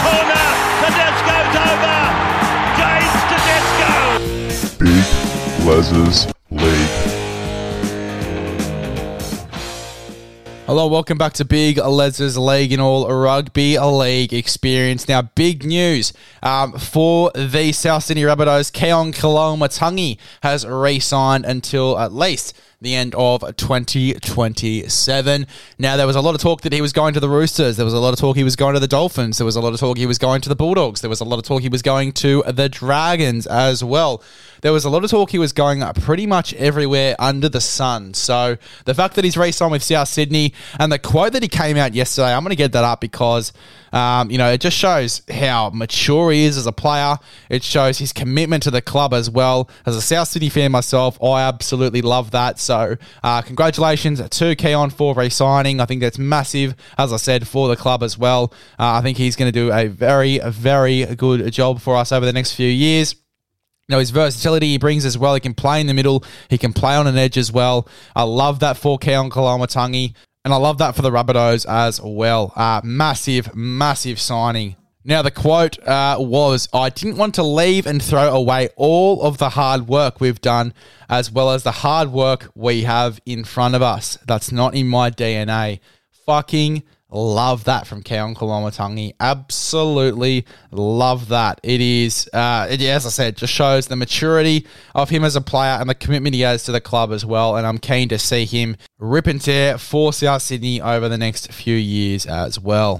for the corner. Tedesco's over. James Tedesco. Big Les's League. Hello, welcome back to Big Les's League and all rugby league experience. Now, big news um, for the South Sydney Rabbitohs. Keon Keaon Koloamatangi has re-signed until at least the end of 2027. Now, there was a lot of talk that he was going to the Roosters. There was a lot of talk he was going to the Dolphins. There was a lot of talk he was going to the Bulldogs. There was a lot of talk he was going to the Dragons as well. There was a lot of talk he was going pretty much everywhere under the sun. So the fact that he's re-signed with South Sydney and the quote that he came out yesterday, I'm going to get that up because um, you know, it just shows how mature he is as a player. It shows his commitment to the club as well. As a South Sydney fan myself, I absolutely love that. So, uh, congratulations to Keaon for re signing. I think that's massive, as I said, for the club as well. Uh, I think he's going to do a very, very good job for us over the next few years. You know, his versatility he brings as well. He can play in the middle. He can play on an edge as well. I love that for Keaon Koloamatangi. And I love that for the Rabbitohs as well. Uh, massive, massive signing. Now, the quote uh, was I didn't want to leave and throw away all of the hard work we've done, as well as the hard work we have in front of us. That's not in my DNA. Fucking Love that from Keaon Koloamatangi. Absolutely love that. It is, uh, it, as I said, just shows the maturity of him as a player and the commitment he has to the club as well. And I'm keen to see him rip and tear for South Sydney over the next few years as well.